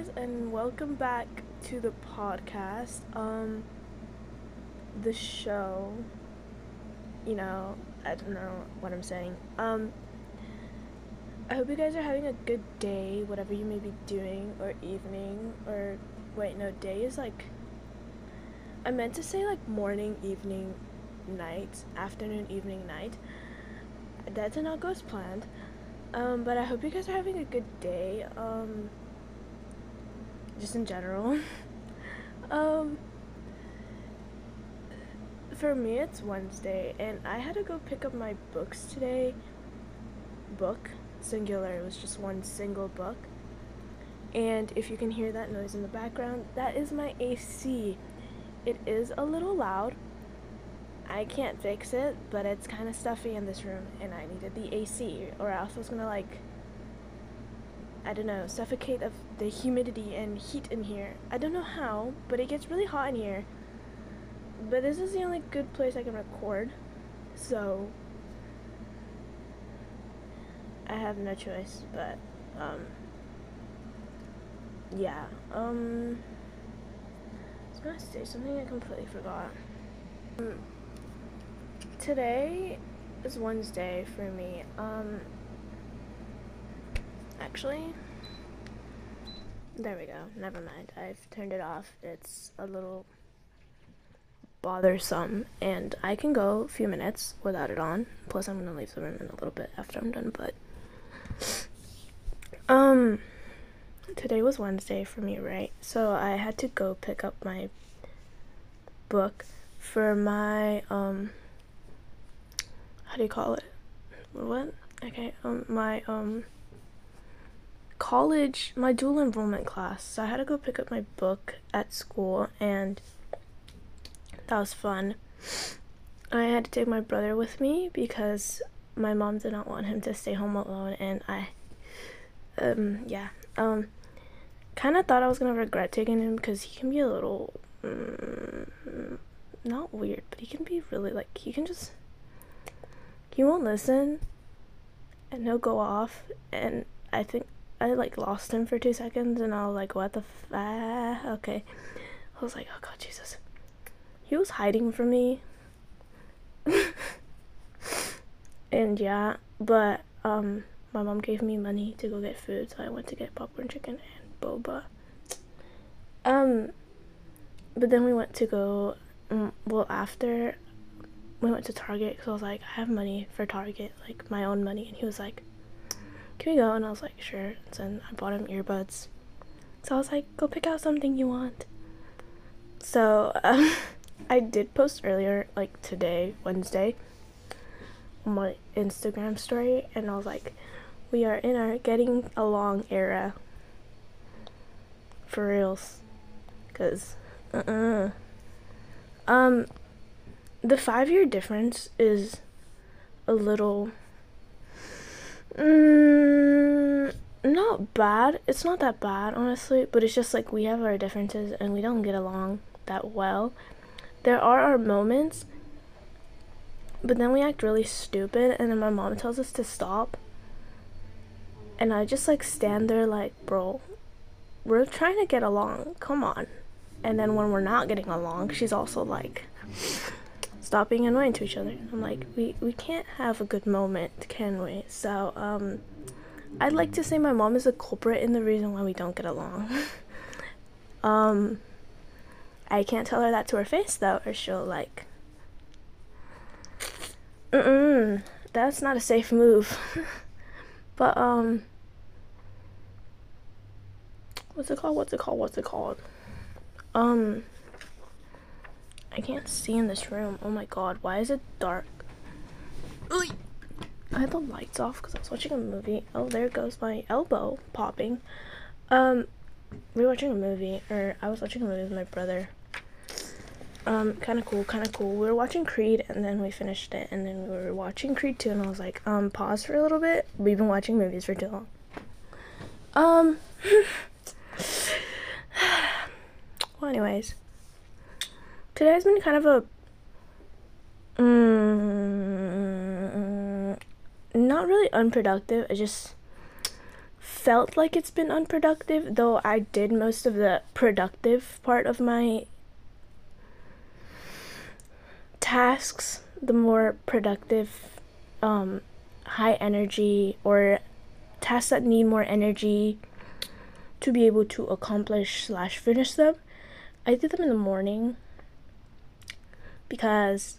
guys, and welcome back to the podcast. Um, the show. You know, I don't know what I'm saying. Um, I hope you guys are having a good day, whatever you may be doing, or evening, or wait, no, day is like. I meant to say like morning, evening, night, afternoon, evening, night. That did not go as planned. Um, but I hope you guys are having a good day. Um, just in general. um, for me, it's Wednesday, and I had to go pick up my books today. Book, singular, it was just one single book. And if you can hear that noise in the background, that is my AC. It is a little loud. I can't fix it, but it's kind of stuffy in this room, and I needed the AC, or else I was gonna like I don't know, suffocate of the humidity and heat in here. I don't know how, but it gets really hot in here. But this is the only good place I can record. So I have no choice, but um yeah. Um I was gonna say something I completely forgot. Um, today is Wednesday for me. Um actually. There we go. Never mind. I've turned it off. It's a little bothersome, and I can go a few minutes without it on. Plus, I'm gonna leave the room in a little bit after I'm done. But um, today was Wednesday for me, right? So I had to go pick up my book for my um. How do you call it? What? Okay. Um, my um college, my dual enrollment class. So I had to go pick up my book at school, and that was fun. I had to take my brother with me because my mom did not want him to stay home alone, and I, um, yeah, um, kind of thought I was gonna regret taking him because he can be a little, mm, not weird, but he can be really like he can just, he won't listen, and he'll go off, and I think I like lost him for two seconds and I was like, what the f- ah, okay. I was like, oh god, Jesus. He was hiding from me. and yeah, but um, my mom gave me money to go get food, so I went to get popcorn chicken and boba. Um, but then we went to go, um, well, after we went to Target because I was like, I have money for Target, like my own money. And he was like, can we go? And I was like, sure. And I bought him earbuds. So I was like, go pick out something you want. So um, I did post earlier, like today, Wednesday, my Instagram story, and I was like, we are in our getting along era. For reals. Because, uh uh. Um, the five year difference is a little Mm, not bad. It's not that bad, honestly, but it's just like we have our differences and we don't get along that well. There are our moments, but then we act really stupid, and then my mom tells us to stop. And I just like stand there, like, bro, we're trying to get along. Come on. And then when we're not getting along, she's also like, stop being annoying to each other. I'm like, we, we can't have a good moment, can we? So, um, I'd like to say my mom is a culprit in the reason why we don't get along. um, I can't tell her that to her face though, or she'll like, mm that's not a safe move. but, um, what's it called? What's it called? What's it called? Um, I can't see in this room. Oh my god, why is it dark? I had the lights off because I was watching a movie. Oh, there goes my elbow popping. Um, we were watching a movie, or I was watching a movie with my brother. Um, kind of cool, kind of cool. We were watching Creed, and then we finished it, and then we were watching Creed 2, and I was like, um, pause for a little bit. We've been watching movies for too long. Um, well, anyways today has been kind of a mm, not really unproductive. I just felt like it's been unproductive, though I did most of the productive part of my tasks, the more productive, um, high energy, or tasks that need more energy to be able to accomplish slash finish them. I did them in the morning because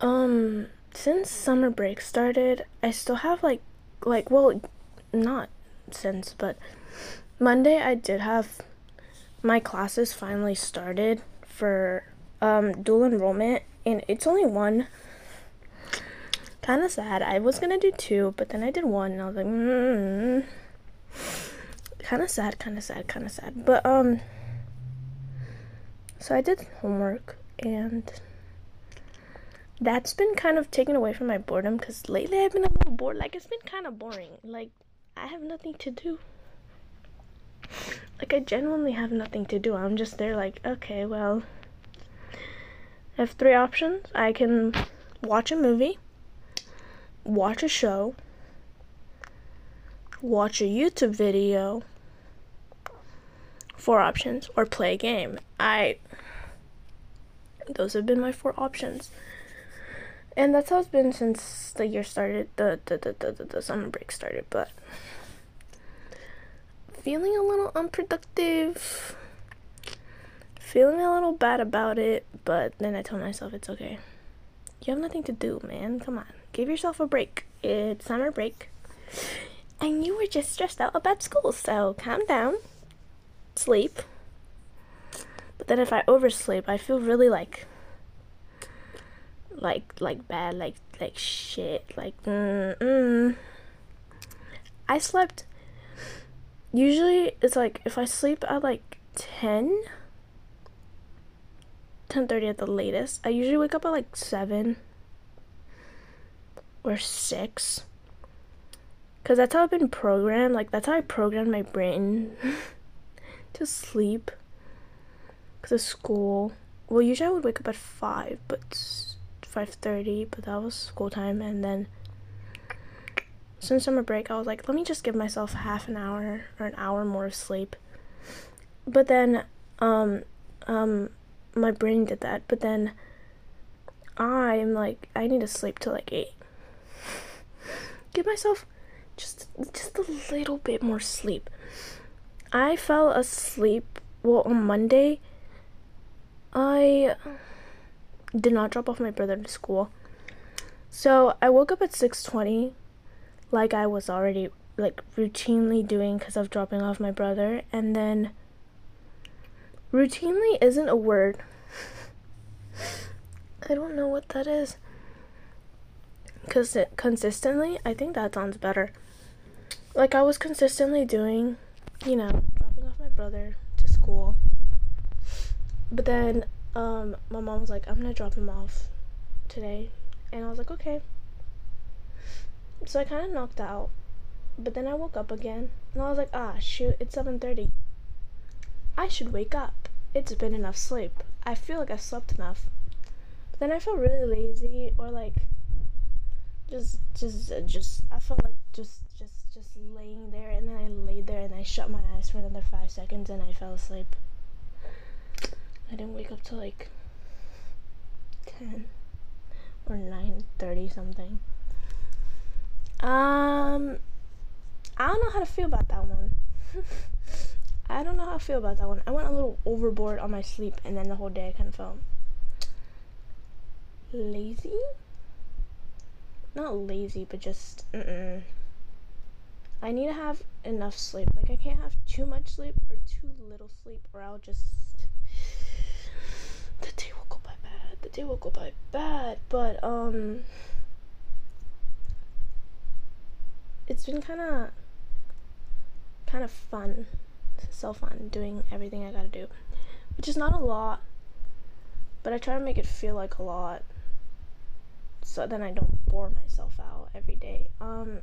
um since summer break started, I still have like like well not since but Monday I did have my classes finally started for um dual enrollment and it's only one kind of sad. I was gonna do two, but then I did one, and I was like, mm. kind of sad, kind of sad, kind of sad. But um, so I did homework, and that's been kind of taken away from my boredom because lately I've been a little bored. Like it's been kind of boring. Like I have nothing to do. Like I genuinely have nothing to do. I'm just there, like, okay, well. I have three options. I can watch a movie watch a show, watch a YouTube video, four options, or play a game. I those have been my four options. And that's how it's been since the year started, the the, the, the, the, summer break started, but feeling a little unproductive, feeling a little bad about it, but then I tell myself it's okay. You have nothing to do, man. Come on give yourself a break. It's summer break. And you were just stressed out about school, so calm down. Sleep. But then if I oversleep, I feel really like like like bad, like like shit, like mm mm. I slept usually it's like if I sleep at like 10 10:30 at the latest. I usually wake up at like 7 or six. Because that's how I've been programmed. Like, that's how I programmed my brain to sleep. Because of school. Well, usually I would wake up at 5, but 5.30, but that was school time. And then, since summer break, I was like, let me just give myself half an hour or an hour more of sleep. But then, um, um, my brain did that. But then, I'm like, I need to sleep till like 8 give myself just just a little bit more sleep. I fell asleep well on Monday. I did not drop off my brother to school. So, I woke up at 6:20 like I was already like routinely doing cuz of dropping off my brother and then routinely isn't a word. I don't know what that is. Cause consistently, I think that sounds better. Like I was consistently doing, you know, dropping off my brother to school. But then um my mom was like, "I'm to drop him off today." And I was like, "Okay." So I kind of knocked out. But then I woke up again, and I was like, "Ah, shoot, it's 7:30. I should wake up. It's been enough sleep. I feel like I've slept enough." But then I felt really lazy or like just just just I felt like just just laying there and then I laid there and I shut my eyes for another five seconds and I fell asleep. I didn't wake up till like ten or nine thirty something. Um I don't know how to feel about that one. I don't know how I feel about that one. I went a little overboard on my sleep and then the whole day I kind of felt lazy not lazy, but just mm-mm. I need to have enough sleep. Like I can't have too much sleep or too little sleep, or I'll just the day will go by bad. The day will go by bad. But um, it's been kind of kind of fun, so fun doing everything I gotta do, which is not a lot, but I try to make it feel like a lot so then I don't bore myself out every day. Um,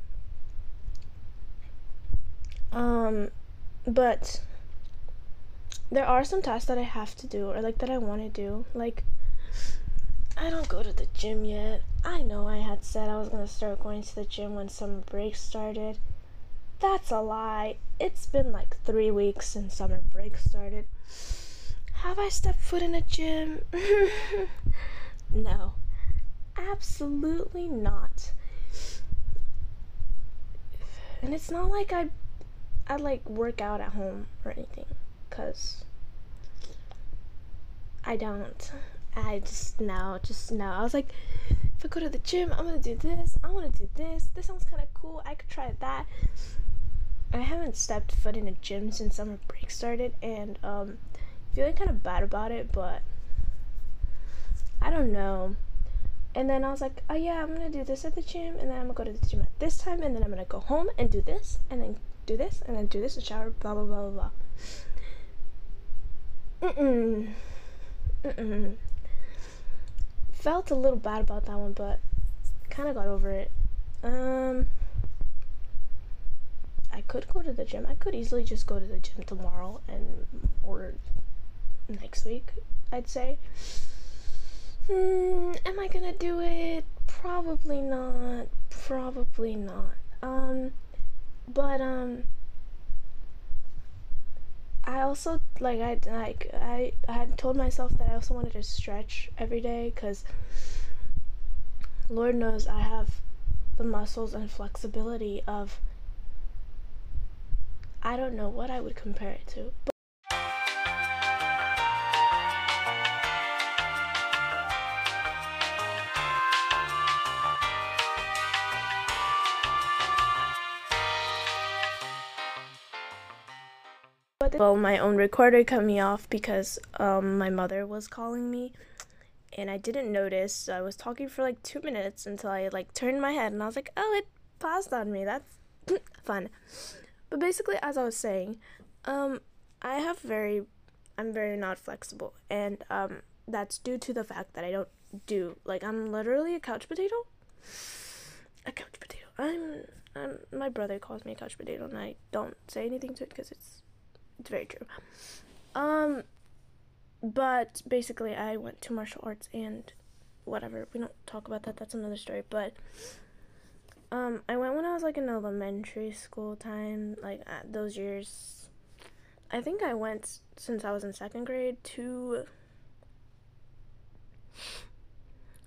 um, but there are some tasks that I have to do or like that I want to do. Like, I don't go to the gym yet. I know I had said I was gonna start going to the gym when summer break started, That's a lie. It's been like three weeks since summer break started. Have I stepped foot in a gym? no. Absolutely not. And it's not like I I like work out at home or anything cuz I don't. I just no, just no. I was like if I go to the gym, I'm gonna do this, I wanna do this, this sounds kinda cool, I could try that. I haven't stepped foot in a gym since summer break started and um feeling kind of bad about it, but I don't know. And then I was like, oh yeah, I'm gonna do this at the gym, and then I'm gonna go to the gym at this time, and then I'm gonna go home and do this, and then do this, and then do this, and shower, blah blah blah blah blah. Mm mm. Mm Felt a little bad about that one, but kind of got over it. Um, I could go to the gym. I could easily just go to the gym tomorrow and or next week, I'd say. Hmm, am I gonna do it? Probably not. Probably not. Um, but um, I also like I like I I had told myself that I also wanted to stretch every day because Lord knows I have the muscles and flexibility of I don't know what I would compare it to. Well, my own recorder cut me off because um, my mother was calling me, and I didn't notice. So I was talking for like two minutes until I like turned my head, and I was like, "Oh, it paused on me. That's fun." But basically, as I was saying, um, I have very, I'm very not flexible, and um, that's due to the fact that I don't do like I'm literally a couch potato. A couch potato. I'm. I'm. My brother calls me a couch potato, and I don't say anything to it because it's it's very true. Um, but basically, I went to martial arts and whatever. We don't talk about that. That's another story. But um, I went when I was like in elementary school time, like those years. I think I went since I was in second grade to.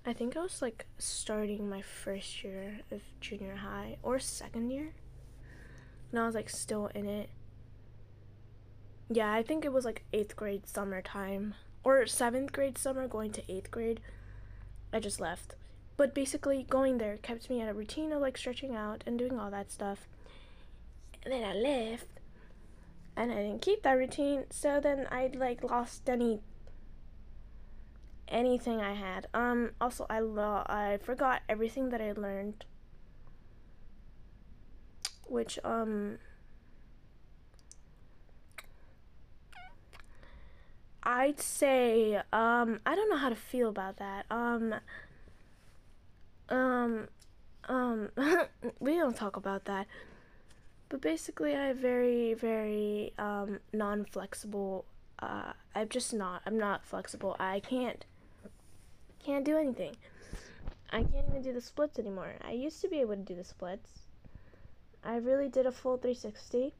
I think I was like starting my first year of junior high or second year. And I was like still in it. Yeah, I think it was like eighth grade summertime or seventh grade summer going to eighth grade. I just left. But basically, going there kept me at a routine of like stretching out and doing all that stuff. And then I left, and I didn't keep that routine. So then I like lost any anything I had. Um. Also, I lo- I forgot everything that I learned, which um. I'd say um I don't know how to feel about that. Um um um we don't talk about that. But basically I very very um non-flexible uh I'm just not I'm not flexible. I can't can't do anything. I can't even do the splits anymore. I used to be able to do the splits. I really did a full 360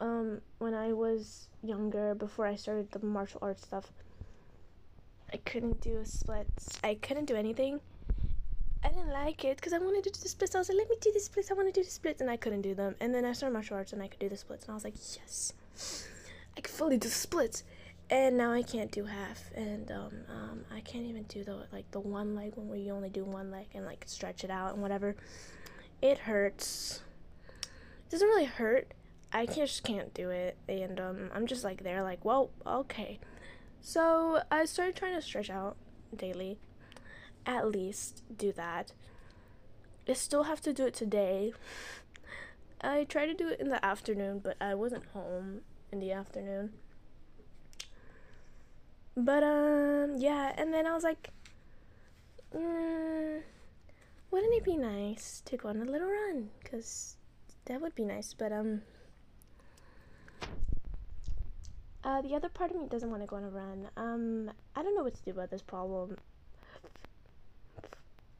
um, when I was younger, before I started the martial arts stuff, I couldn't do splits. I couldn't do anything. I didn't like it because I wanted to do the splits. I was like, let me do the splits. I want to do the splits, and I couldn't do them. And then I started martial arts, and I could do the splits, and I was like, yes, I can fully do splits. And now I can't do half, and um, um, I can't even do the like the one leg one where you only do one leg and like stretch it out and whatever. It hurts. It doesn't really hurt I just can't do it, and um, I'm just like there, like, well, okay. So I started trying to stretch out daily, at least do that. I still have to do it today. I tried to do it in the afternoon, but I wasn't home in the afternoon. But um, yeah, and then I was like, mm, wouldn't it be nice to go on a little run? Cause that would be nice. But um. Uh, the other part of me doesn't want to go on a run. Um, I don't know what to do about this problem.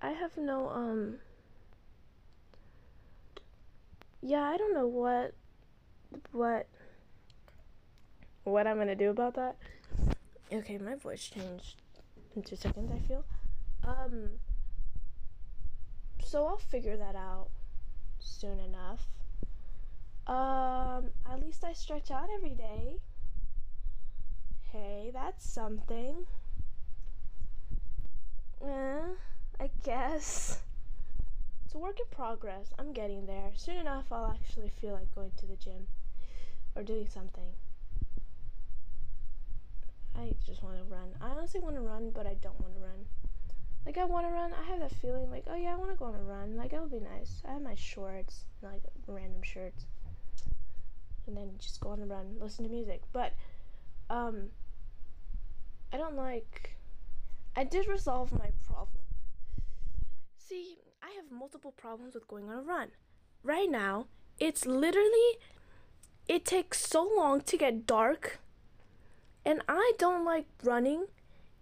I have no, um, yeah, I don't know what what what I'm gonna do about that. Okay, my voice changed in two seconds. I feel. Um. So I'll figure that out soon enough. Um, at least I stretch out every day. Hey, that's something. Eh, I guess. It's a work in progress. I'm getting there. Soon enough, I'll actually feel like going to the gym or doing something. I just want to run. I honestly want to run, but I don't want to run. Like, I want to run. I have that feeling like, oh yeah, I want to go on a run. Like, it would be nice. I have my shorts, like random shirts. And then just go on the run, listen to music. But, um, I don't like. I did resolve my problem. See, I have multiple problems with going on a run. Right now, it's literally. It takes so long to get dark. And I don't like running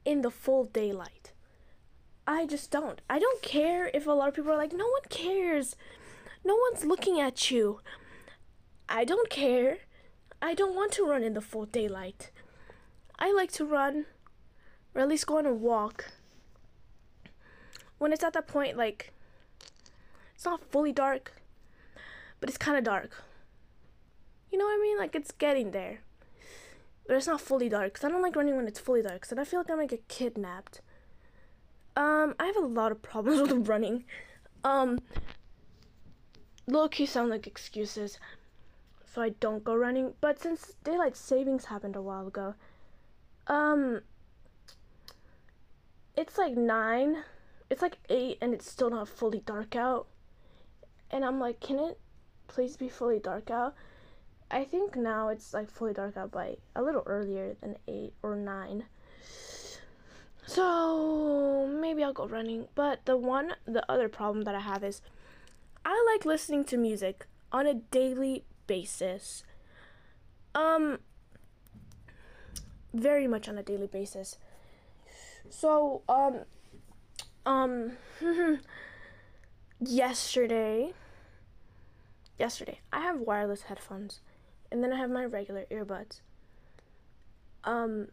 in the full daylight. I just don't. I don't care if a lot of people are like, no one cares. No one's looking at you. I don't care. I don't want to run in the full daylight. I like to run, or at least go on a walk. When it's at that point, like, it's not fully dark, but it's kind of dark. You know what I mean? Like, it's getting there. But it's not fully dark, because I don't like running when it's fully dark, because I feel like I'm gonna get kidnapped. Um, I have a lot of problems with running. Um, low key sound like excuses, so I don't go running. But since daylight savings happened a while ago, um, it's like nine, it's like eight, and it's still not fully dark out. And I'm like, can it please be fully dark out? I think now it's like fully dark out by a little earlier than eight or nine. So maybe I'll go running. But the one, the other problem that I have is I like listening to music on a daily basis. Um, very much on a daily basis. So, um, um, yesterday, yesterday, I have wireless headphones, and then I have my regular earbuds. Um,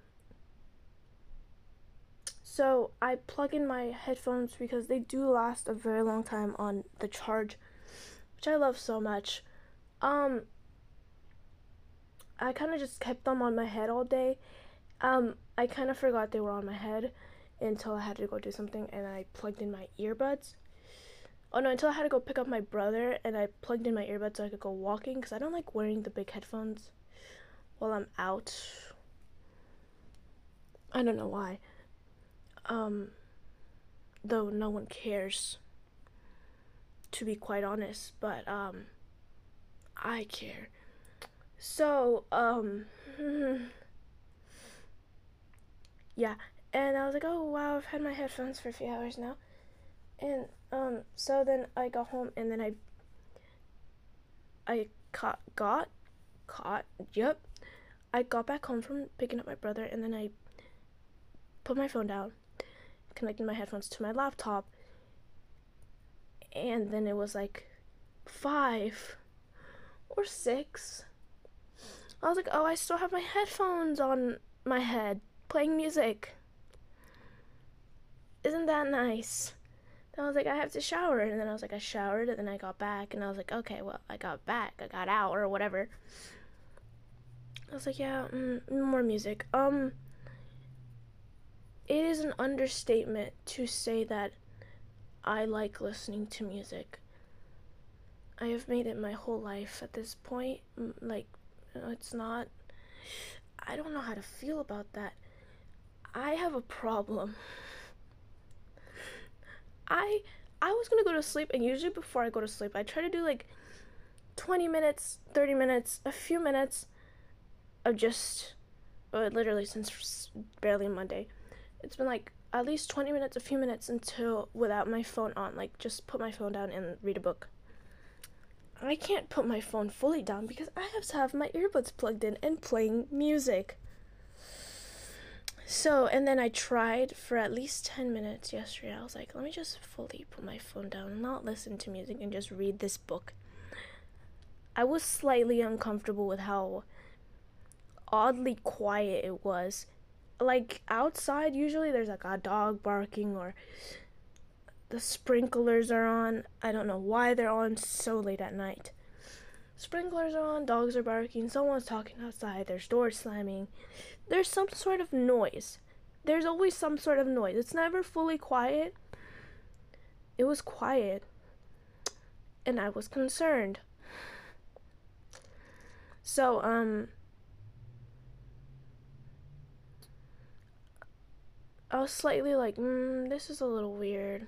so I plug in my headphones because they do last a very long time on the charge, which I love so much. Um, I kind of just kept them on my head all day. Um, I kind of forgot they were on my head until I had to go do something and I plugged in my earbuds. Oh no, until I had to go pick up my brother and I plugged in my earbuds so I could go walking because I don't like wearing the big headphones while I'm out. I don't know why. Um, though no one cares, to be quite honest, but, um, I care. So, um, yeah, and I was like, oh wow, I've had my headphones for a few hours now. And, um, so then I got home and then I, I caught, got, caught, yep. I got back home from picking up my brother and then I put my phone down connected my headphones to my laptop and then it was like five or six. I was like, oh, I still have my headphones on my head playing music. Isn't that nice? Then I was like, I have to shower. And then I was like, I showered. And then I got back. And I was like, okay, well, I got back. I got out or whatever. I was like, yeah, mm, more music. Um, it is an understatement to say that I like listening to music. I have made it my whole life at this point. Like, it's not. I don't know how to feel about that. I have a problem. I I was gonna go to sleep, and usually before I go to sleep, I try to do like 20 minutes, 30 minutes, a few minutes of just, uh, literally since barely Monday, it's been like at least 20 minutes, a few minutes until without my phone on, like just put my phone down and read a book. I can't put my phone fully down because I have to have my earbuds plugged in and playing music. So, and then I tried for at least 10 minutes yesterday. I was like, let me just fully put my phone down not listen to music and just read this book. I was slightly uncomfortable with how oddly quiet it was. Like outside, usually there's like a dog barking or the sprinklers are on. I don't know why they're on so late at night. Sprinklers are on, dogs are barking, someone's talking outside, there's doors slamming. There's some sort of noise. There's always some sort of noise. It's never fully quiet. It was quiet. And I was concerned. So, um, I was slightly like, mm, this is a little weird.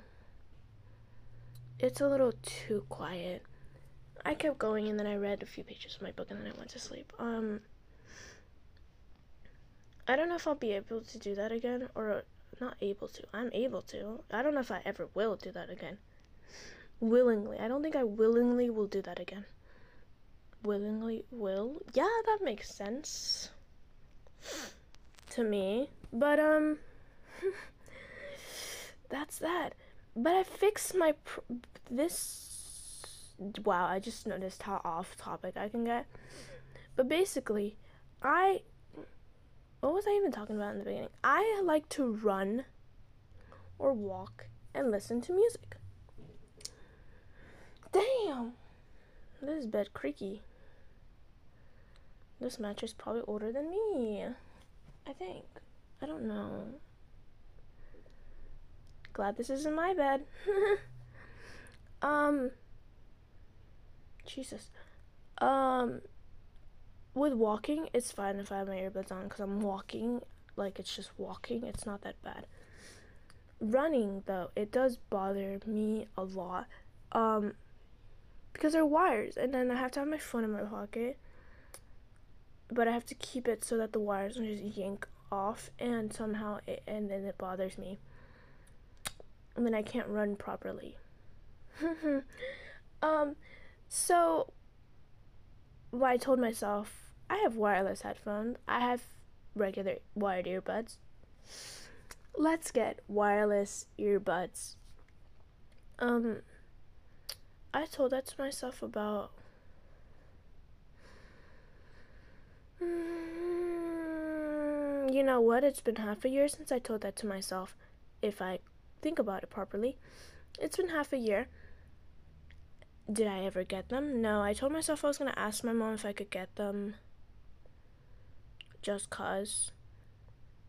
It's a little too quiet. I kept going and then I read a few pages of my book and then I went to sleep. Um, I don't know if I'll be able to do that again or not able to. I'm able to. I don't know if I ever will do that again. Willingly. I don't think I willingly will do that again. Willingly will? Yeah, that makes sense to me. But um that's that. But I fixed my this wow, I just noticed how off topic I can get. But basically, I what was I even talking about in the beginning? I like to run or walk and listen to music. Damn. This bed creaky. This mattress probably older than me. I think. I don't know. Glad this isn't my bed. um Jesus. Um with walking, it's fine if I have my earbuds on because I'm walking. Like it's just walking. It's not that bad. Running though, it does bother me a lot. Um, because they're wires, and then I have to have my phone in my pocket. But I have to keep it so that the wires don't just yank off, and somehow it, and then it bothers me. And then I can't run properly. um, so I told myself I have wireless headphones. I have regular wired earbuds. Let's get wireless earbuds. Um, I told that to myself about. Mm, you know what? It's been half a year since I told that to myself. If I think about it properly, it's been half a year. Did I ever get them? No, I told myself I was gonna ask my mom if I could get them just cause.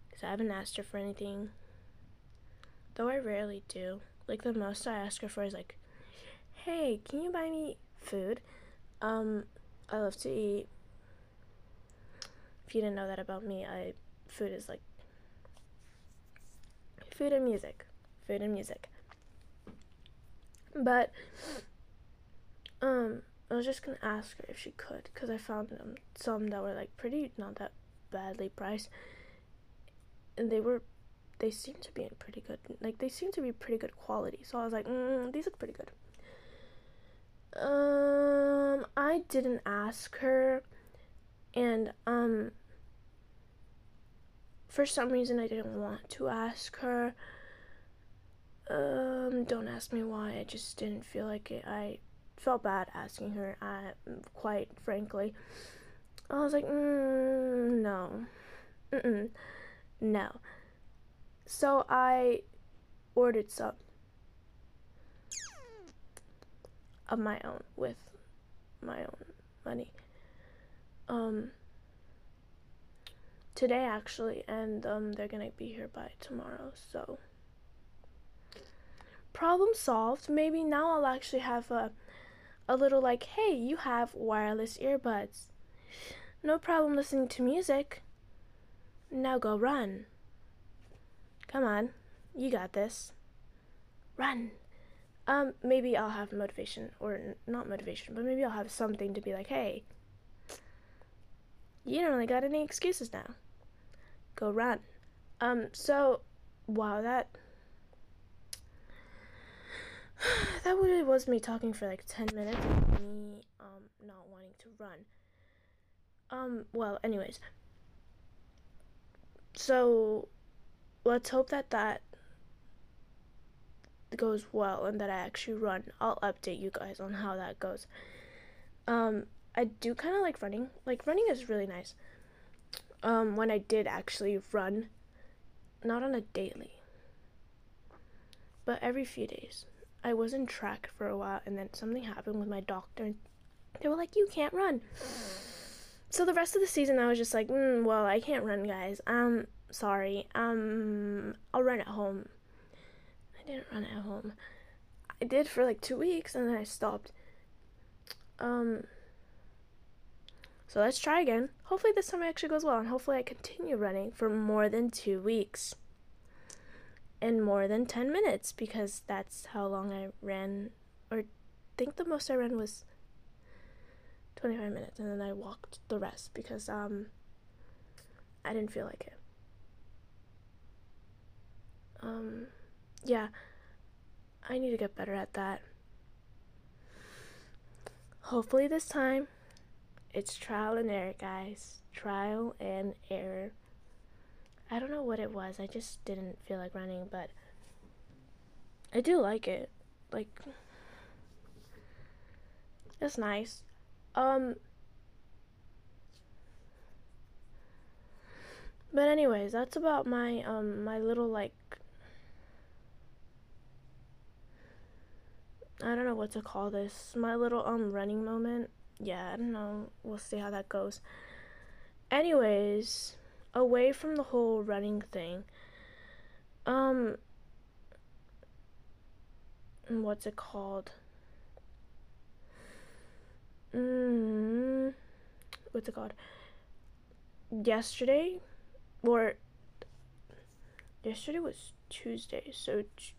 Because I haven't asked her for anything. Though I rarely do. Like, the most I ask her for is, like, hey, can you buy me food? Um, I love to eat. If you didn't know that about me, I food is like food and music. Food and music. But um I was just gonna ask her if she could because I found um, some that were like pretty not that badly priced. And they were they seemed to be in pretty good like they seemed to be pretty good quality. So i was like mm, these look pretty good. Um i didn't ask her and um for some reason i didn't want to ask her. Um don't ask me why i just didn't feel like it. I felt bad asking her I, quite frankly I was like, mm, no, Mm-mm. no. So I ordered some of my own with my own money. Um, today actually, and um, they're gonna be here by tomorrow. So problem solved. Maybe now I'll actually have a a little like, hey, you have wireless earbuds. No problem listening to music. Now go run. Come on, you got this. Run. Um, maybe I'll have motivation, or n- not motivation, but maybe I'll have something to be like, hey, you don't really got any excuses now. Go run. Um, so, wow, that. That really was me talking for like 10 minutes me, um, not wanting to run. Um, well, anyways. So, let's hope that that goes well and that I actually run. I'll update you guys on how that goes. Um, I do kind of like running. Like running is really nice. Um, when I did actually run, not on a daily, but every few days. I was in track for a while, and then something happened with my doctor. They were like, "You can't run." So the rest of the season, I was just like, mm, "Well, I can't run, guys. Um, sorry. Um, I'll run at home." I didn't run at home. I did for like two weeks, and then I stopped. Um. So let's try again. Hopefully this time it actually goes well, and hopefully I continue running for more than two weeks in more than 10 minutes because that's how long I ran or I think the most I ran was 25 minutes and then I walked the rest because um I didn't feel like it. Um yeah. I need to get better at that. Hopefully this time it's trial and error, guys. Trial and error. I don't know what it was. I just didn't feel like running, but I do like it. Like it's nice. Um But anyways, that's about my um my little like I don't know what to call this. My little um running moment. Yeah, I don't know. We'll see how that goes. Anyways, away from the whole running thing. Um what's it called? Mm, what's it called? Yesterday or yesterday was Tuesday, so t-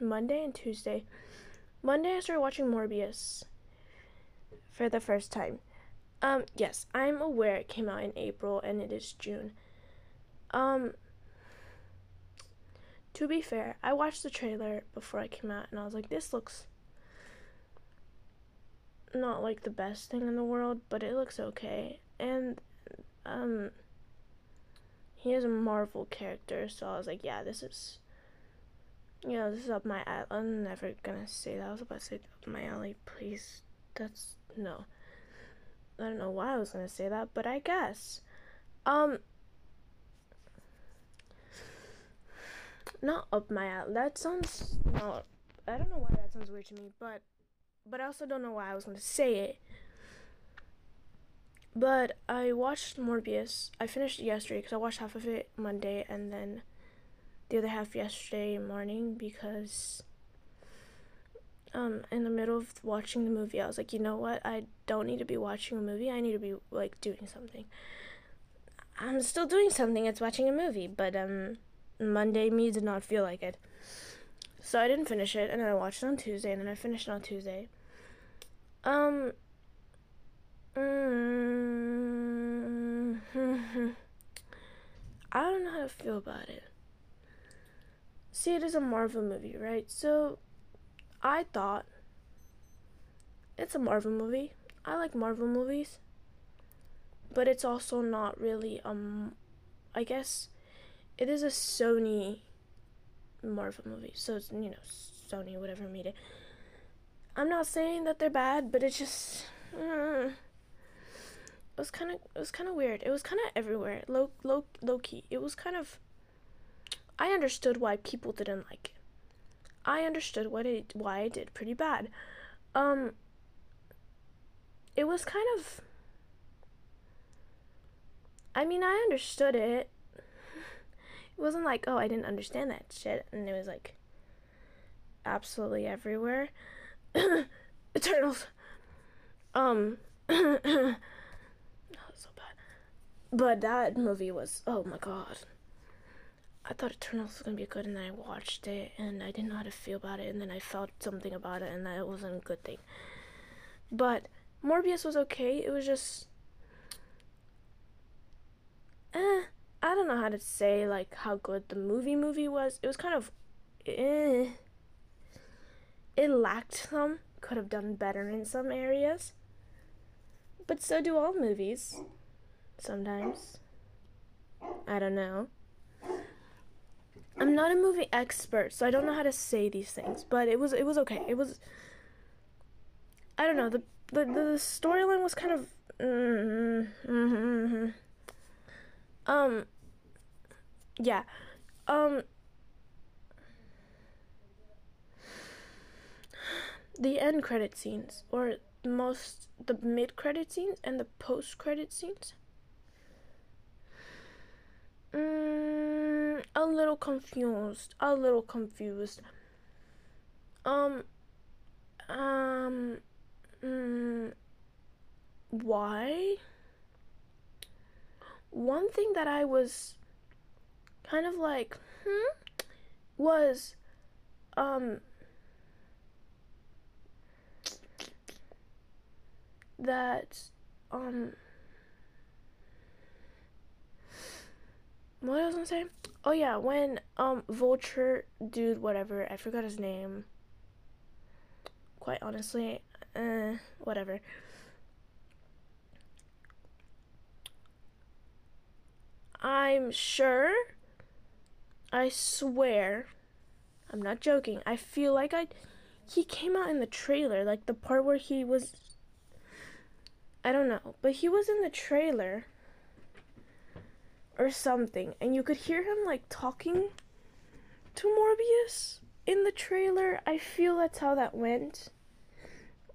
Monday and Tuesday. Monday I started watching Morbius for the first time. Um, yes, I'm aware it came out in April and it is June. Um, to be fair, I watched the trailer before I came out and I was like, this looks not like the best thing in the world, but it looks okay. And, um, he is a Marvel character, so I was like, yeah, this is, you know, this is up my alley. I'm never gonna say that. I was about to say up my alley, please. That's, no. I don't know why I was gonna say that, but I guess. Um, not up my alley. That sounds not. I don't know why that sounds weird to me, but but I also don't know why I was gonna say it. But I watched Morbius. I finished it yesterday because I watched half of it Monday and then the other half yesterday morning because um, in the middle of watching the movie, I was like, you know what? I don't need to be watching a movie. I need to be like doing something. I'm still doing something. It's watching a movie, but um, Monday me did not feel like it, so I didn't finish it. And then I watched it on Tuesday, and then I finished it on Tuesday. Um. Mm, I don't know how to feel about it. See, it is a Marvel movie, right? So I thought it's a Marvel movie. I like Marvel movies. But it's also not really um I guess it is a Sony Marvel movie. So it's you know, Sony whatever made it. I'm not saying that they're bad, but it's just uh, it was kind of it was kind of weird. It was kind of everywhere. Low low low key. It was kind of I understood why people didn't like it. I understood what it why I did pretty bad. Um it was kind of I mean, I understood it. It wasn't like, oh, I didn't understand that shit and it was like absolutely everywhere. Eternals. Um no, so bad. But that movie was oh my god. I thought Eternals was gonna be good, and then I watched it, and I didn't know how to feel about it, and then I felt something about it, and that it wasn't a good thing. But Morbius was okay. It was just, eh. I don't know how to say like how good the movie movie was. It was kind of, eh. It lacked some. Could have done better in some areas. But so do all movies. Sometimes. I don't know. I'm not a movie expert, so I don't know how to say these things, but it was it was okay. It was I don't know, the the the storyline was kind of mm-hmm, um yeah um the end credit scenes or most the mid credit scenes and the post credit scenes mm, a little confused a little confused. Um um mm, why? One thing that i was kind of like hmm was um that um what was I gonna say? Oh yeah, when um Vulture dude whatever, I forgot his name. Quite honestly, uh whatever. I'm sure I swear I'm not joking. I feel like I he came out in the trailer, like the part where he was I don't know, but he was in the trailer or something, and you could hear him like talking to Morbius in the trailer. I feel that's how that went.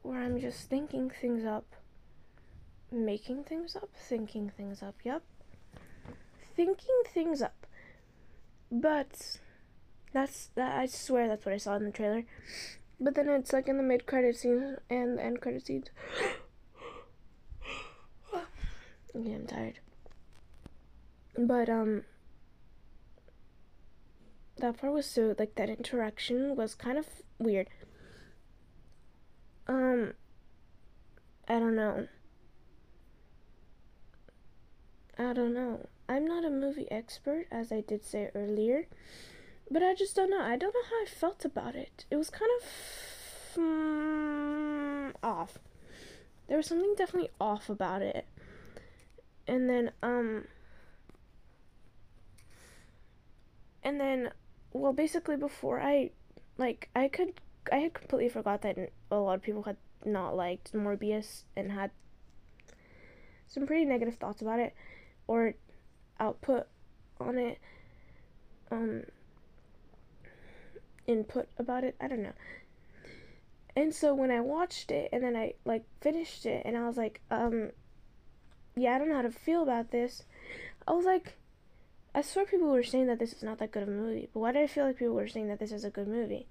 Where I'm just thinking things up, making things up, thinking things up, yep. Thinking things up. But that's that I swear that's what I saw in the trailer. But then it's like in the mid credit scene and the end credit scene. Okay, I'm tired. But um that part was so like that interaction was kind of weird. Um I don't know. I don't know. I'm not a movie expert as I did say earlier, but I just don't know. I don't know how I felt about it. It was kind of mm, off. There was something definitely off about it and then um and then well basically before I like I could I had completely forgot that a lot of people had not liked Morbius and had some pretty negative thoughts about it or output on it um input about it I don't know and so when I watched it and then I like finished it and I was like um yeah, I don't know how to feel about this. I was like, I swear people were saying that this is not that good of a movie, but why did I feel like people were saying that this is a good movie?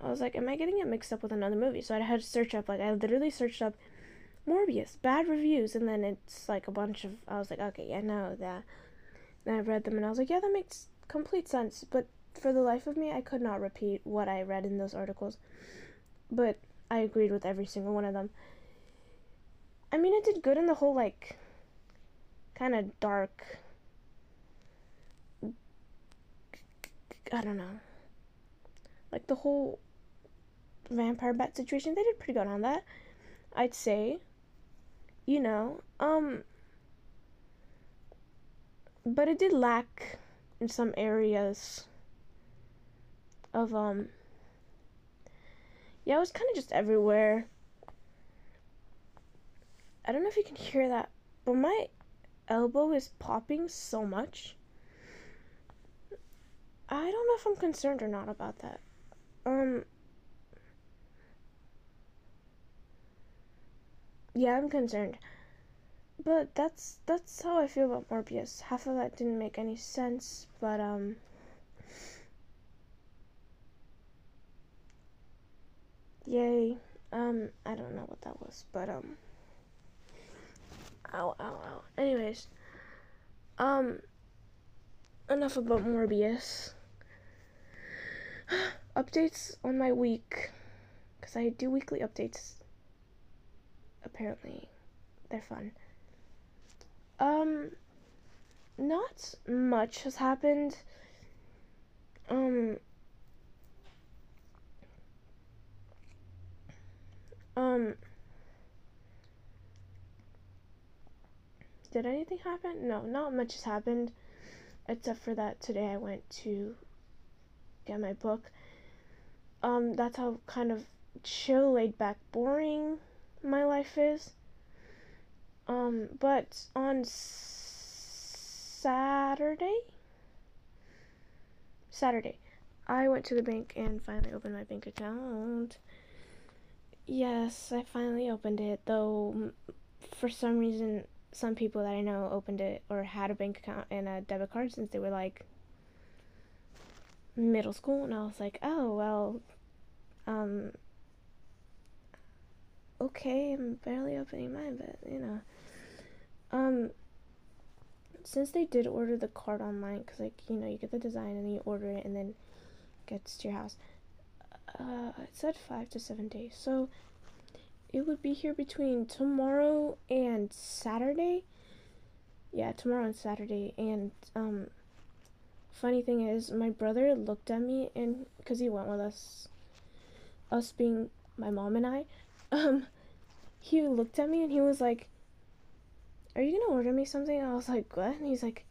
I was like, am I getting it mixed up with another movie? So I had to search up, like, I literally searched up Morbius, bad reviews, and then it's like a bunch of, I was like, okay, yeah, no, that. Then I read them and I was like, yeah, that makes complete sense, but for the life of me, I could not repeat what I read in those articles. But I agreed with every single one of them. I mean, it did good in the whole, like, kind of dark. I don't know. Like, the whole vampire bat situation, they did pretty good on that. I'd say. You know, um. But it did lack in some areas of, um. Yeah, it was kind of just everywhere. I don't know if you can hear that, but my elbow is popping so much. I don't know if I'm concerned or not about that. Um Yeah, I'm concerned. But that's that's how I feel about Morbius. Half of that didn't make any sense, but um Yay. Um I don't know what that was, but um Ow, ow, ow. Anyways, um, enough about Morbius. Updates on my week, because I do weekly updates. Apparently, they're fun. Um, not much has happened. Um, um, did anything happen? No, not much has happened. Except for that today I went to get my book. Um, that's how kind of chill, laid back, boring my life is. Um, but on Saturday, Saturday, I went to the bank and finally opened my bank account. Yes, I finally opened it, though for some reason, some people that I know opened it or had a bank account and a debit card since they were like middle school, and I was like, oh, well, um, okay, I'm barely opening mine, but you know. Um, since they did order the card online, because like you know you get the design and then you order it and then it gets to your house. Uh, it said five to seven days, so it would be here between tomorrow and Saturday. Yeah, tomorrow and Saturday, and um, funny thing is, my brother looked at me and because he went with us, us being my mom and I, um, he looked at me and he was like, "Are you gonna order me something?" I was like, "What?" And he's like,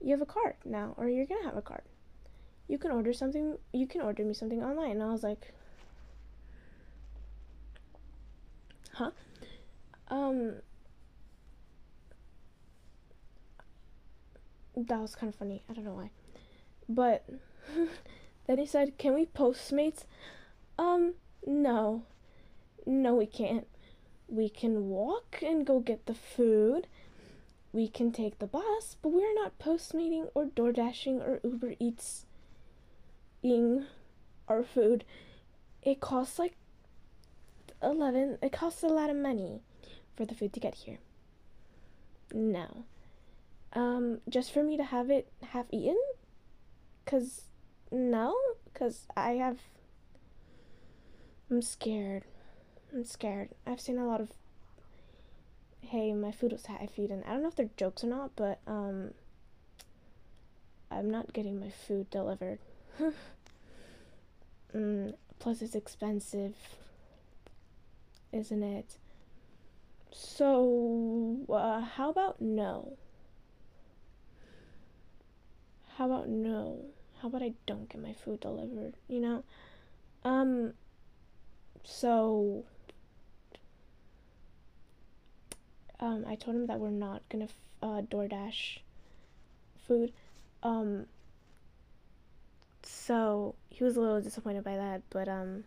"You have a card now, or you're gonna have a card. You can order something. You can order me something online." And I was like, "Huh?" Um. That was kind of funny. I don't know why. But then he said, "Can we Postmates?" Um, no. No, we can't. We can walk and go get the food. We can take the bus, but we're not Postmating or Door Dashing or Uber Eats ing our food. It costs like 11, it costs a lot of money for the food to get here. No. Um, just for me to have it half eaten? Cause, no, cause I have, I'm scared. I'm scared. I've seen a lot of, hey, my food was half eaten. I don't know if they're jokes or not, but, um, I'm not getting my food delivered. mm, plus, it's expensive, isn't it? So, uh, how about no? How about no? How about I don't get my food delivered? You know? Um, so, um, I told him that we're not gonna uh, DoorDash food. Um, so he was a little disappointed by that, but um,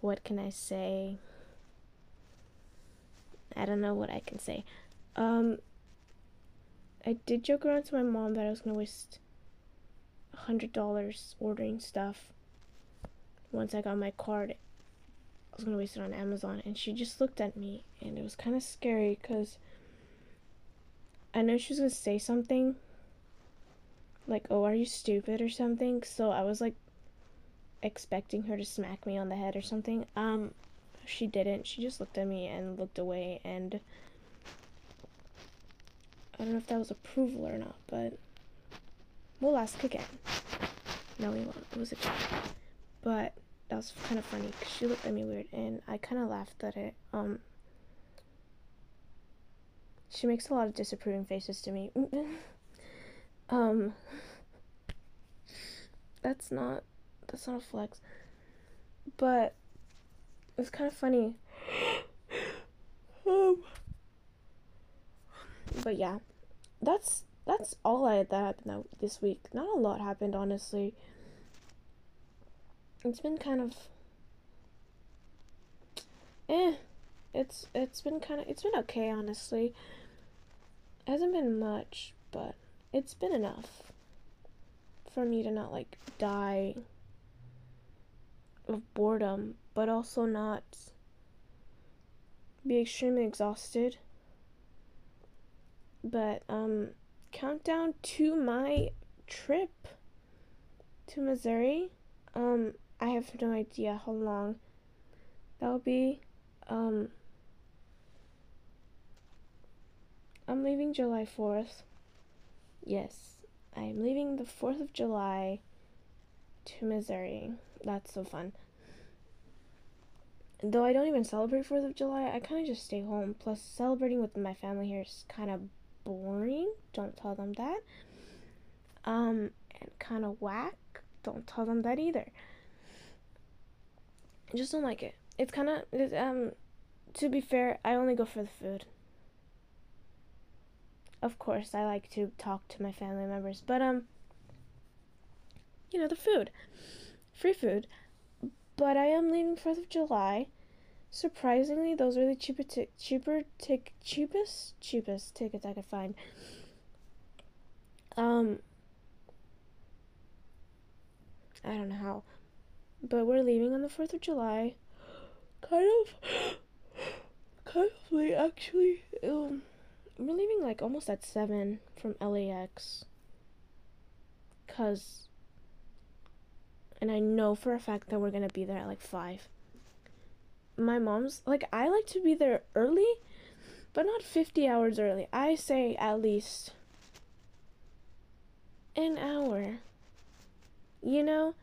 what can I say? I don't know what I can say. Um, I did joke around to my mom that I was gonna waste a hundred dollars ordering stuff once I got my card. I was gonna waste it on Amazon, and she just looked at me, and it was kind of scary because I know she was gonna say something like, "Oh, are you stupid?" or something. So I was like expecting her to smack me on the head or something. Um, she didn't. She just looked at me and looked away, and I don't know if that was approval or not, but we'll ask again. No, we won't. It was a joke. But that was kind of funny because she looked at me weird and I kind of laughed at it. Um, she makes a lot of disapproving faces to me. um, that's not that's not a flex, but it's kind of funny. um, but yeah, that's that's all I had that happened this week. Not a lot happened, honestly. It's been kind of eh it's it's been kind of it's been okay honestly. Hasn't been much but it's been enough for me to not like die of boredom but also not be extremely exhausted. But um countdown to my trip to Missouri um I have no idea how long that'll be. Um, I'm leaving July 4th. Yes, I am leaving the 4th of July to Missouri. That's so fun. Though I don't even celebrate 4th of July, I kind of just stay home. Plus, celebrating with my family here is kind of boring. Don't tell them that. Um, and kind of whack. Don't tell them that either. I just don't like it. it's kind of um to be fair, I only go for the food. Of course, I like to talk to my family members, but um you know, the food. Free food. But I am leaving 4th of July. Surprisingly, those are the cheaper t- cheaper tic- cheapest cheapest tickets I could find. Um I don't know how. But we're leaving on the 4th of July. Kind of kind of late actually. Um, we're leaving like almost at 7 from LAX. Cuz and I know for a fact that we're to be there at like 5. My mom's like I like to be there early, but not 50 hours early. I say at least an hour. You know,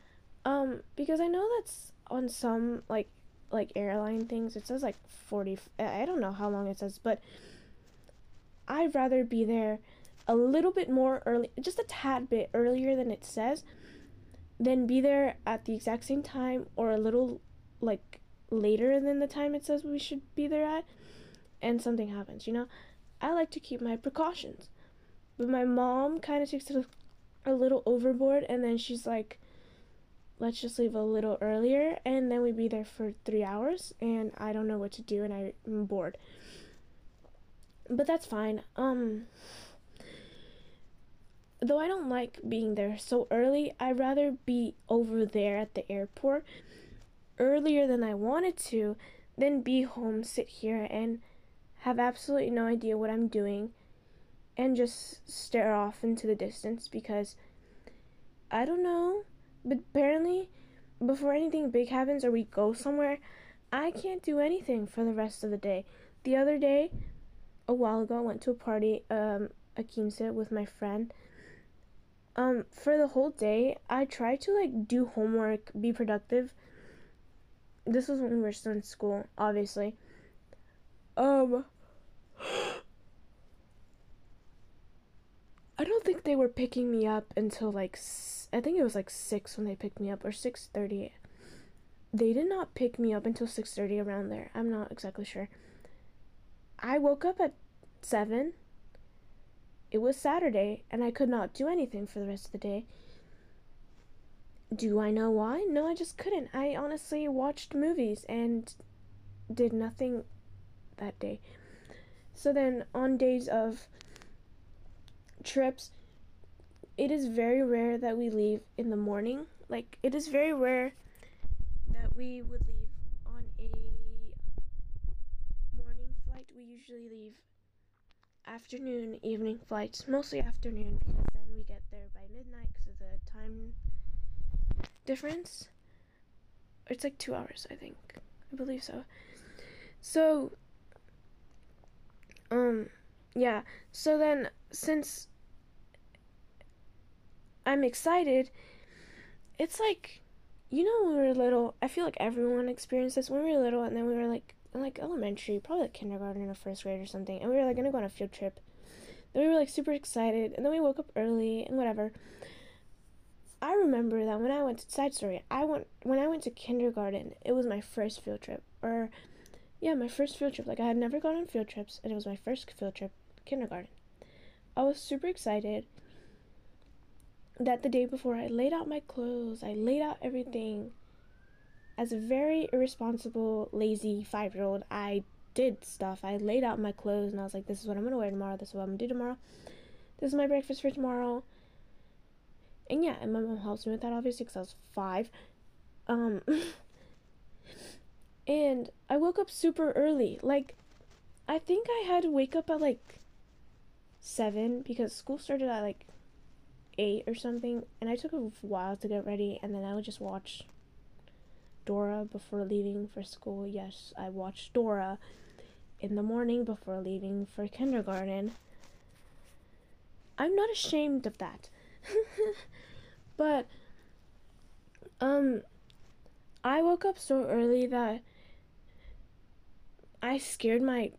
um because I know that's on some like like airline things it says like 40 I don't know how long it says, but I'd rather be there a little bit more early, just a tad bit earlier than it says, than be there at the exact same time or a little like later than the time it says we should be there at and something happens, you know? I like to keep my precautions. But my mom kind of takes it a, a little overboard and then she's like let's just leave a little earlier and then we'd be there for three hours and I don't know what to do and I'm bored. But that's fine. Um though I don't like being there so early, I'd rather be over there at the airport earlier than I wanted to than be home, sit here and have absolutely no idea what I'm doing and just stare off into the distance because I don't know but apparently, before anything big happens or we go somewhere, I can't do anything for the rest of the day. The other day, a while ago, I went to a party, um, a quince with my friend. Um, for the whole day, I tried to like do homework, be productive. This was when we were still in school, obviously. Um, I don't think they were picking me up until like I think it was like 6 when they picked me up or 6:30. They did not pick me up until 6:30 around there. I'm not exactly sure. I woke up at 7. It was Saturday and I could not do anything for the rest of the day. Do I know why? No, I just couldn't. I honestly watched movies and did nothing that day. So then on days of trips, it is very rare that we leave in the morning. Like, it is very rare that we would leave on a morning flight. We usually leave afternoon, evening flights, mostly afternoon, because then we get there by midnight because of the time difference. It's like two hours, I think. I believe so. So, um, yeah. So then, since I'm excited. It's like, you know, when we were little, I feel like everyone experienced this when we were little, and then we were like, in like elementary, probably like kindergarten or first grade or something, and we were like gonna go on a field trip. Then we were like super excited, and then we woke up early and whatever. I remember that when I went to side story, I went when I went to kindergarten, it was my first field trip, or yeah, my first field trip. Like I had never gone on field trips, and it was my first field trip, kindergarten. I was super excited that the day before I laid out my clothes, I laid out everything. As a very irresponsible, lazy five year old, I did stuff. I laid out my clothes and I was like, this is what I'm gonna wear tomorrow, this is what I'm gonna do tomorrow, this is my breakfast for tomorrow. And yeah, and my mom helps me with that obviously because I was five. Um, and I woke up super early. Like, I think I had to wake up at like seven because school started at like eight or something, and I took a while to get ready, and then I would just watch Dora before leaving for school. Yes, I watched Dora in the morning before leaving for kindergarten. I'm not ashamed of that. but um I woke up so early that I scared my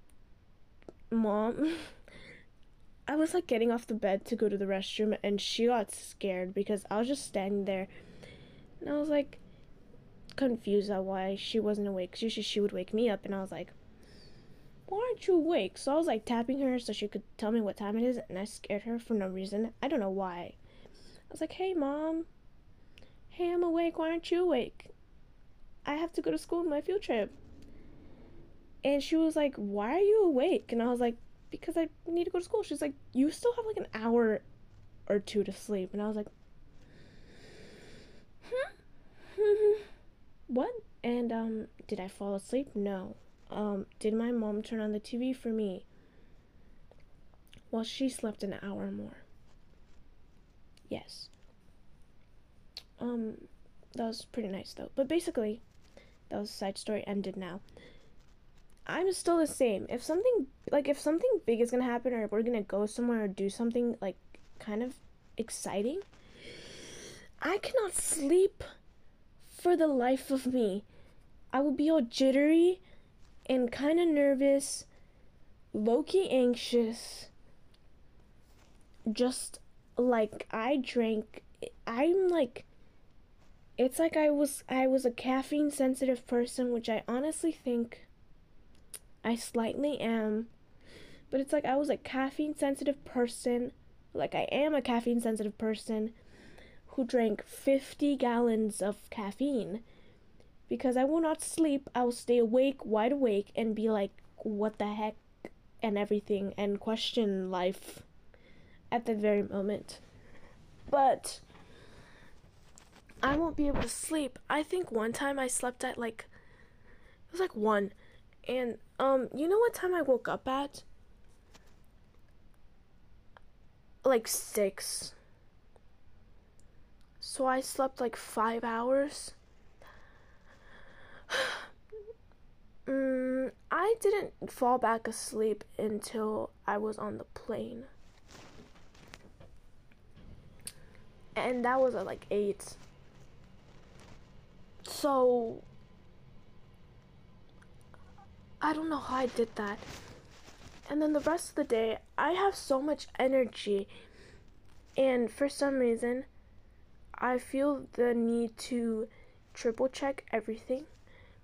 mom I was like getting off the bed to go to the restroom and she got scared because I was just standing there and I was like confused at why she wasn't awake. 'cause usually she would wake me up, and I was like, "Why aren't you awake?" So I was like tapping her so she could tell me what time it is, and I scared her for no reason. I don't know why. I was like, "Hey, mom. Hey, I'm awake. Why aren't you awake? I have to go to school my field trip." And she was like, "Why are you awake?" And I was like, "Because I need to go to school." She's like, "You still have like an hour or two to sleep." And I was like, "Hmm." what? And um, did I fall asleep? No. Um, did my mom turn on the TV for me? Well, she slept an hour more. Yes. Um, that was pretty nice though. But basically, that was a side story ended now. I'm still the same. If something like if something big is gonna happen or we're gonna go somewhere or do something like kind of exciting, I cannot sleep for the life of me. I will be all jittery and kind of nervous, low key anxious. Just like I drank, I'm like, it's like I was I was a caffeine sensitive person, which I honestly think I slightly am. But it's like I was a caffeine sensitive person, like I am a caffeine sensitive person who drank 50 gallons of caffeine. Because I will not sleep, I will stay awake, wide awake, and be like, what the heck, and everything, and question life at the very moment. But I won't be able to sleep. I think one time I slept at like, it was like 1. And, um, you know what time I woke up at? Like 6. So I slept like five hours. mm, I didn't fall back asleep until I was on the plane. And that was at like 8. So I don't know how I did that. And then the rest of the day, I have so much energy. And for some reason, I feel the need to triple check everything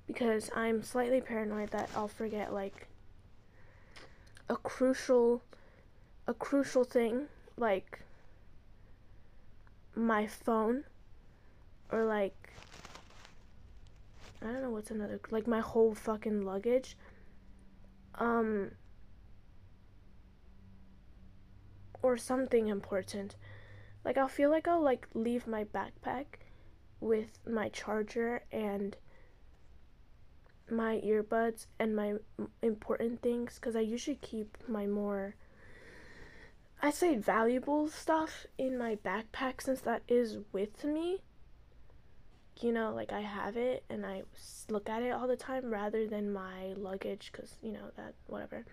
because I'm slightly paranoid that I'll forget like a crucial a crucial thing like my phone or like I don't know what's another like my whole fucking luggage um or something important. Like I'll feel like I'll like leave my backpack with my charger and my earbuds and my important things because I usually keep my more I say valuable stuff in my backpack since that is with me. You know, like I have it and I look at it all the time rather than my luggage because you know that whatever.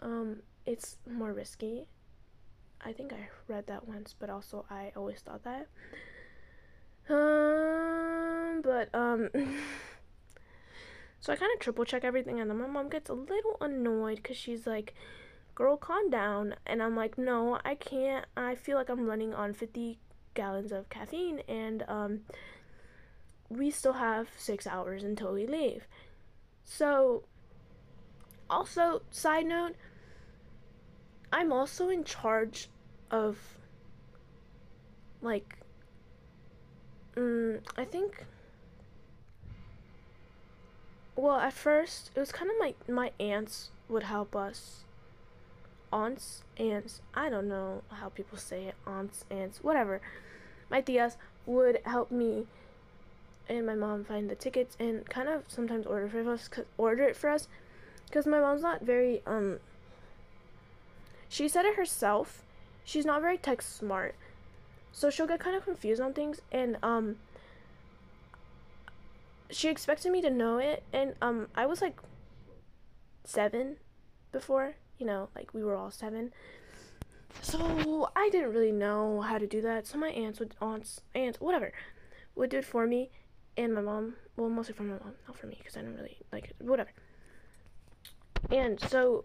Um, it's more risky I think I read that once, but also I always thought that. Um, but um, so I kind of triple check everything, and then my mom gets a little annoyed because she's like, "Girl, calm down," and I'm like, "No, I can't. I feel like I'm running on 50 gallons of caffeine, and um, we still have six hours until we leave." So, also, side note I'm also in charge of like mm, I think well at first it was kind of my my aunts would help us aunts aunts I don't know how people say it aunts aunts whatever my tias would help me and my mom find the tickets and kind of sometimes order for us order it for us because my mom's not very um she said it herself. She's not very tech smart. So she'll get kind of confused on things and um she expected me to know it and um I was like 7 before, you know, like we were all 7. So I didn't really know how to do that. So my aunts would aunts aunts whatever would do it for me and my mom, well mostly for my mom, not for me because I didn't really like it. Whatever. And so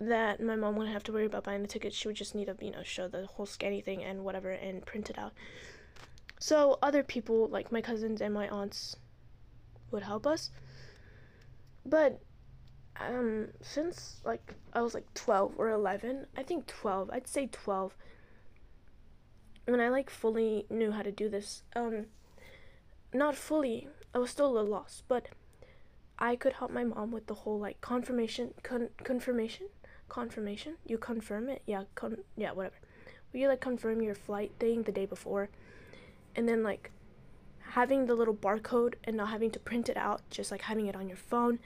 that my mom wouldn't have to worry about buying the tickets. She would just need to, you know, show the whole scanny thing and whatever and print it out. So other people, like my cousins and my aunts, would help us. But um since like I was like 12 or 11, I think 12. I'd say 12 when I like fully knew how to do this. Um not fully. I was still a little lost, but I could help my mom with the whole like confirmation con- confirmation confirmation. You confirm it, yeah, con- yeah, whatever. Will you like confirm your flight thing the day before, and then like having the little barcode and not having to print it out, just like having it on your phone.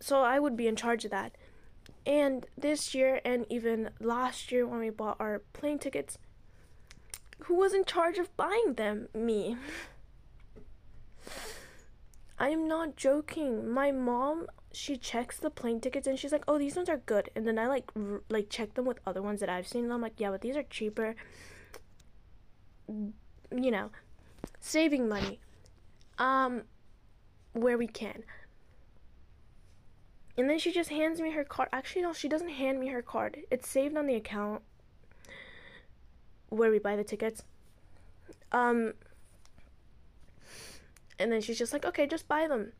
So I would be in charge of that. And this year and even last year when we bought our plane tickets, who was in charge of buying them? Me. I am not joking. My mom, she checks the plane tickets and she's like, "Oh, these ones are good." And then I like r- like check them with other ones that I've seen and I'm like, "Yeah, but these are cheaper." You know, saving money. Um where we can. And then she just hands me her card. Actually, no, she doesn't hand me her card. It's saved on the account where we buy the tickets. Um and then she's just like, "Okay, just buy them."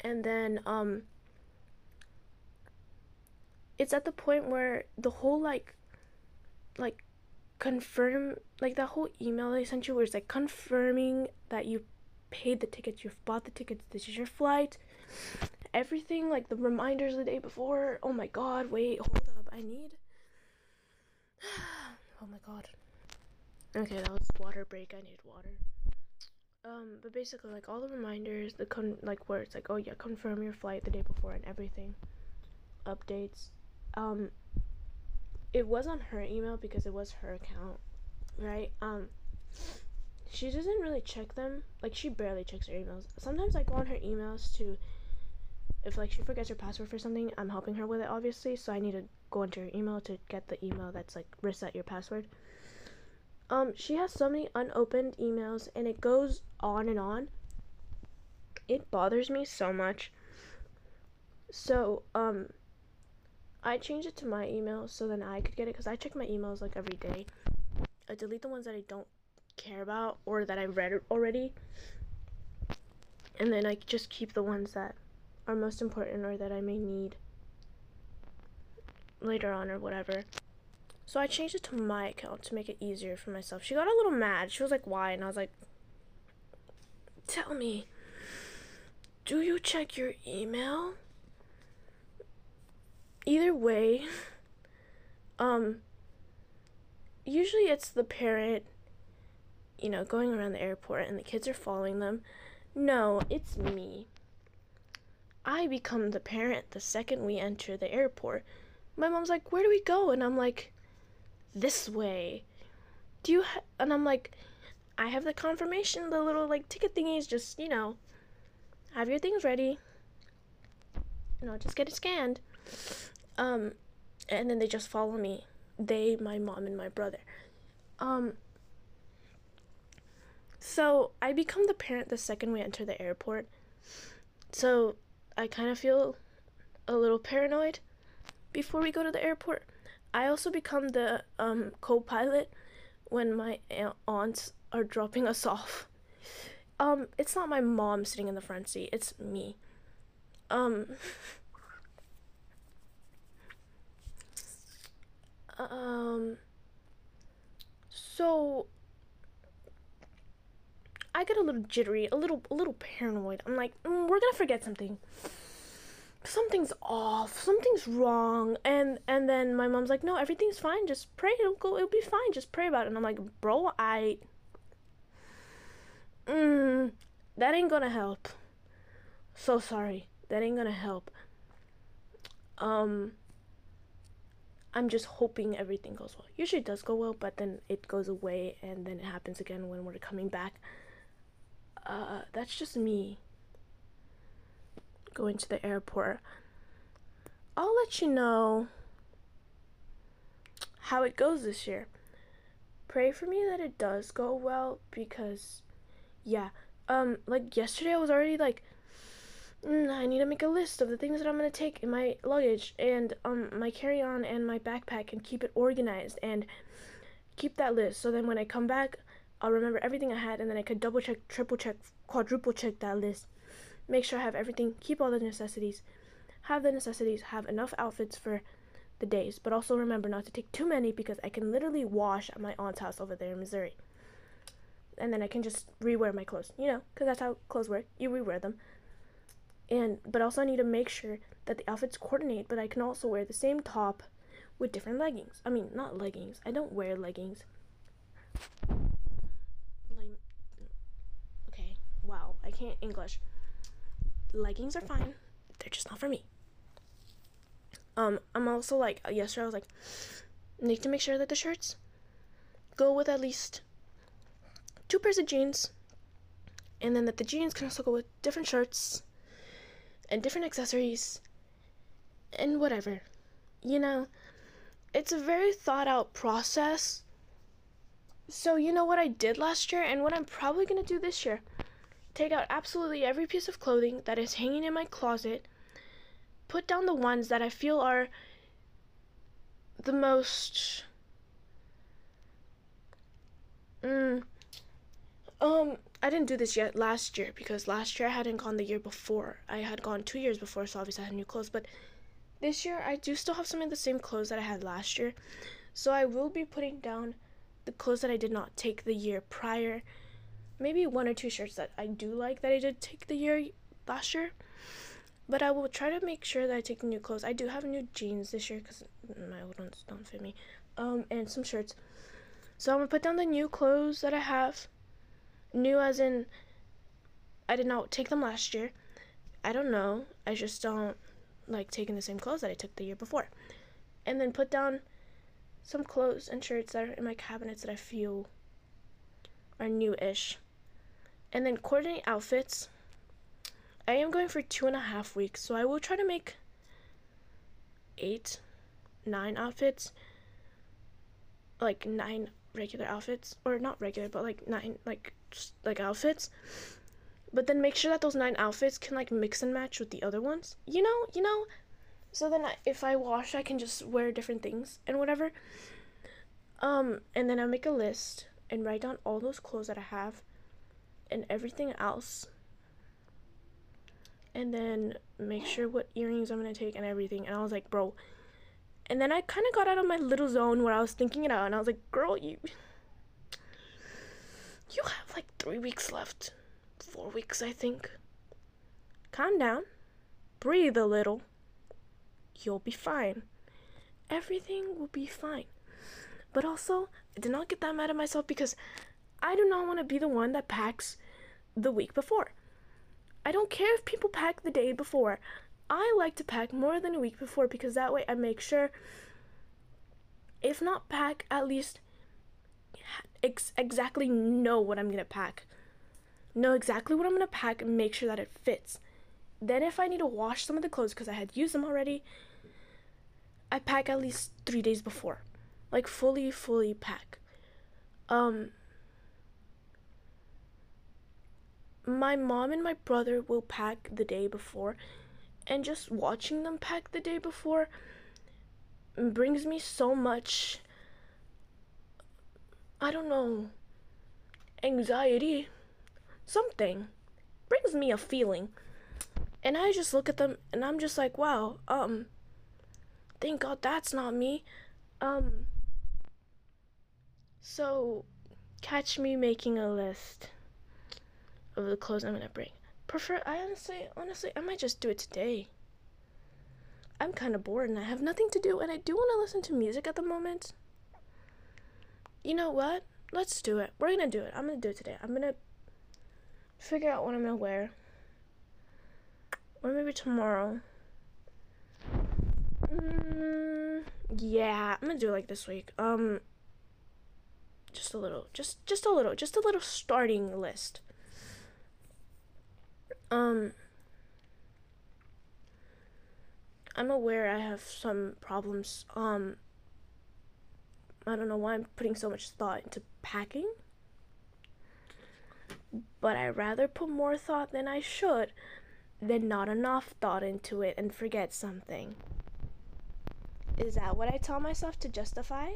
And then um it's at the point where the whole like like confirm like that whole email they sent you where it's like confirming that you paid the tickets, you've bought the tickets, this is your flight. Everything like the reminders the day before. Oh my god, wait, hold up. I need Oh my god. Okay, that was water break. I need water. Um, but basically, like all the reminders, the con like where it's like, oh yeah, confirm your flight the day before and everything, updates. Um, it was on her email because it was her account, right? Um, she doesn't really check them. Like she barely checks her emails. Sometimes I go on her emails to, if like she forgets her password for something, I'm helping her with it obviously. So I need to go into her email to get the email that's like reset your password. Um, she has so many unopened emails and it goes on and on. It bothers me so much. So, um, I changed it to my email so then I could get it because I check my emails like every day. I delete the ones that I don't care about or that I've read already. And then I just keep the ones that are most important or that I may need later on or whatever. So I changed it to my account to make it easier for myself. She got a little mad. She was like, why? And I was like, tell me, do you check your email? Either way, um, usually it's the parent, you know, going around the airport and the kids are following them. No, it's me. I become the parent the second we enter the airport. My mom's like, where do we go? And I'm like, this way. Do you and I'm like I have the confirmation, the little like ticket thingies, just, you know, have your things ready. You know, just get it scanned. Um and then they just follow me. They, my mom and my brother. Um so I become the parent the second we enter the airport. So I kind of feel a little paranoid before we go to the airport. I also become the um, co-pilot when my aunts are dropping us off. Um, it's not my mom sitting in the front seat. It's me. Um. um. So. I get a little jittery, a little, a little paranoid. I'm like, mm, we're gonna forget something. Something's off. Something's wrong. And and then my mom's like no everything's fine. Just pray. It'll go it'll be fine. Just pray about it. And i'm like bro i mm, that ain't gonna help. So sorry. That ain't gonna help. Um i'm just hoping everything goes well. Usually it does go well but then it goes away and then it happens again when we're coming back uh that's just me going to the airport. I'll let you know how it goes this year. Pray for me that it does go well because yeah, um like yesterday I was already like mm, I need to make a list of the things that I'm to take in my luggage and um my carry-on and my backpack and keep it organized and keep that list so then when I come back I'll remember everything I had and then I could double check, triple check, quadruple check that list. Make sure I have everything, keep all the necessities, have the necessities, have enough outfits for the days, but also remember not to take too many because I can literally wash at my aunt's house over there in Missouri. And then I can just rewear my clothes, you know, because that's how clothes work. You rewear them. And but also I need to make sure that the outfits coordinate, but I can also wear the same top with different leggings. I mean, not leggings. I don't wear leggings. Like okay, wow, I can't English. Leggings are fine. They're just not for me. Um, I'm also like yesterday I was like need to make sure that the shirts go with at least two pairs of jeans and then that the jeans can also go with different shirts and different accessories and whatever. You know, it's a very thought out process. So, you know what I did last year and what I'm probably going to do this year? Take out absolutely every piece of clothing that is hanging in my closet, put down the ones that I feel are the most. Mm, um, I didn't do this yet last year because last year I hadn't gone the year before. I had gone two years before, so obviously I had new clothes. But this year I do still have some of the same clothes that I had last year. So I will be putting down the clothes that I did not take the year prior. Maybe one or two shirts that I do like that I did take the year last year. But I will try to make sure that I take new clothes. I do have new jeans this year because my old ones don't fit me. Um, and some shirts. So I'm gonna put down the new clothes that I have New as in I did not take them last year. I don't know. I just don't like taking the same clothes that I took the year before. And then put down some clothes and shirts that are in my cabinets that I feel are new-ish. And then coordinate outfits. I am going for two and a half weeks, so I will try to make eight, nine outfits. Like nine regular outfits. Or not regular, but like nine like just, like outfits but then make sure that those nine outfits can like mix and match with the other ones you know you know so then I, if i wash i can just wear different things and whatever um and then i make a list and write down all those clothes that i have and everything else and then make sure what earrings i'm gonna take and everything and i was like bro and then i kind of got out of my little zone where i was thinking it out and i was like girl you you have like three weeks left. Four weeks, I think. Calm down. Breathe a little. You'll be fine. Everything will be fine. But also, I did not get that mad at myself because I do not want to be the one that packs the week before. I don't care if people pack the day before. I like to pack more than a week before because that way I make sure, if not pack, at least ex- exactly know what I'm gonna pack. Know exactly what I'm gonna pack and make sure that it fits. Then, if I need to wash some of the clothes because I had used them already, I pack at least three days before. Like, fully, fully pack. Um, my mom and my brother will pack the day before, and just watching them pack the day before brings me so much I don't know, anxiety, something brings me a feeling. And I just look at them and I'm just like, wow, um, thank God that's not me. Um, so catch me making a list of the clothes I'm gonna bring. Prefer, I honestly, honestly, I might just do it today. I'm kind of bored and I have nothing to do, and I do want to listen to music at the moment you know what? Let's do it. We're gonna do it. I'm gonna do it today. I'm gonna figure out what I'm gonna wear. Or maybe tomorrow. Mm, yeah, I'm gonna do it like this week. Um, just a little, just just a little, just a little starting list. Um, I'm aware I have some problems. Um, I don't know why I'm putting so much thought into packing. But I rather put more thought than I should than not enough thought into it and forget something. Is that what I tell myself to justify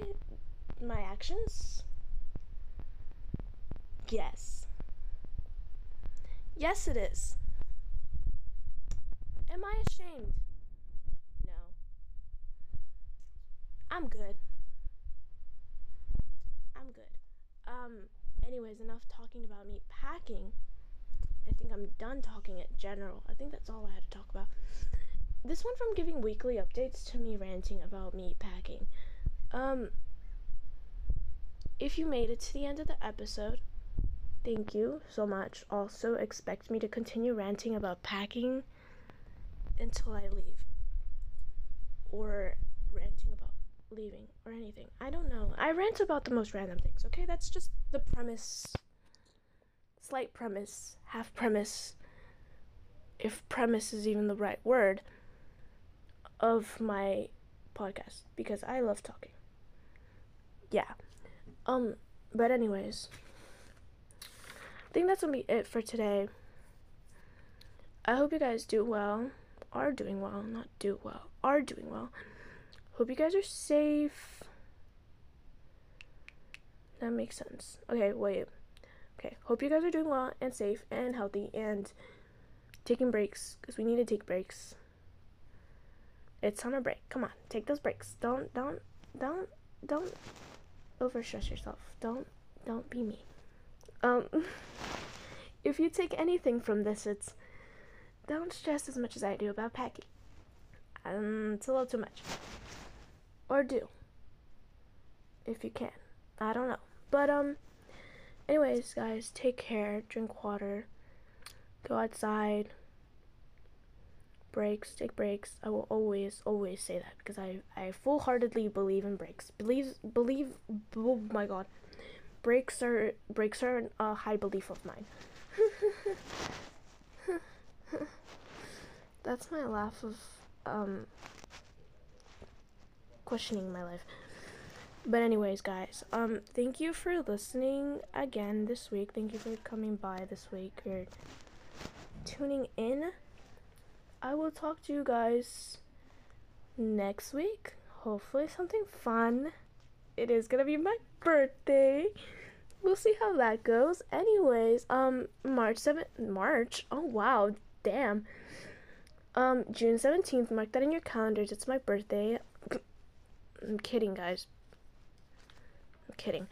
my actions? Yes. Yes, it is. Am I ashamed? No. I'm good. I'm good. Um, anyways, enough talking about me packing. I think I'm done talking in general. I think that's all I had to talk about. This one from giving weekly updates to me ranting about me packing. Um, if you made it to the end of the episode, thank you so much. Also, expect me to continue ranting about packing until I leave, or ranting about leaving, or anything. I don't know. I rant about the most random things, okay? That's just the premise slight premise, half premise, if premise is even the right word, of my podcast because I love talking. Yeah. Um, but anyways, I think that's gonna be it for today. I hope you guys do well, are doing well, not do well, are doing well. Hope you guys are safe. That makes sense. Okay, wait. Okay, hope you guys are doing well and safe and healthy and taking breaks because we need to take breaks. It's summer break. Come on, take those breaks. Don't, don't, don't, don't overstress yourself. Don't, don't be me. Um, if you take anything from this, it's don't stress as much as I do about packing. Um, it's a little too much. Or do, if you can. I don't know, but um. Anyways, guys, take care, drink water, go outside, breaks, take breaks. I will always, always say that because I, I full heartedly believe in breaks. Believe, believe, oh my god. Breaks are, breaks are a high belief of mine. That's my laugh of, um, questioning my life. But anyways, guys, um, thank you for listening again this week. Thank you for coming by this week or tuning in. I will talk to you guys next week. Hopefully something fun. It is gonna be my birthday. We'll see how that goes. Anyways, um, March 7th, March? Oh, wow, damn. Um, June 17th, mark that in your calendars. It's my birthday. I'm kidding, guys. I'm kidding.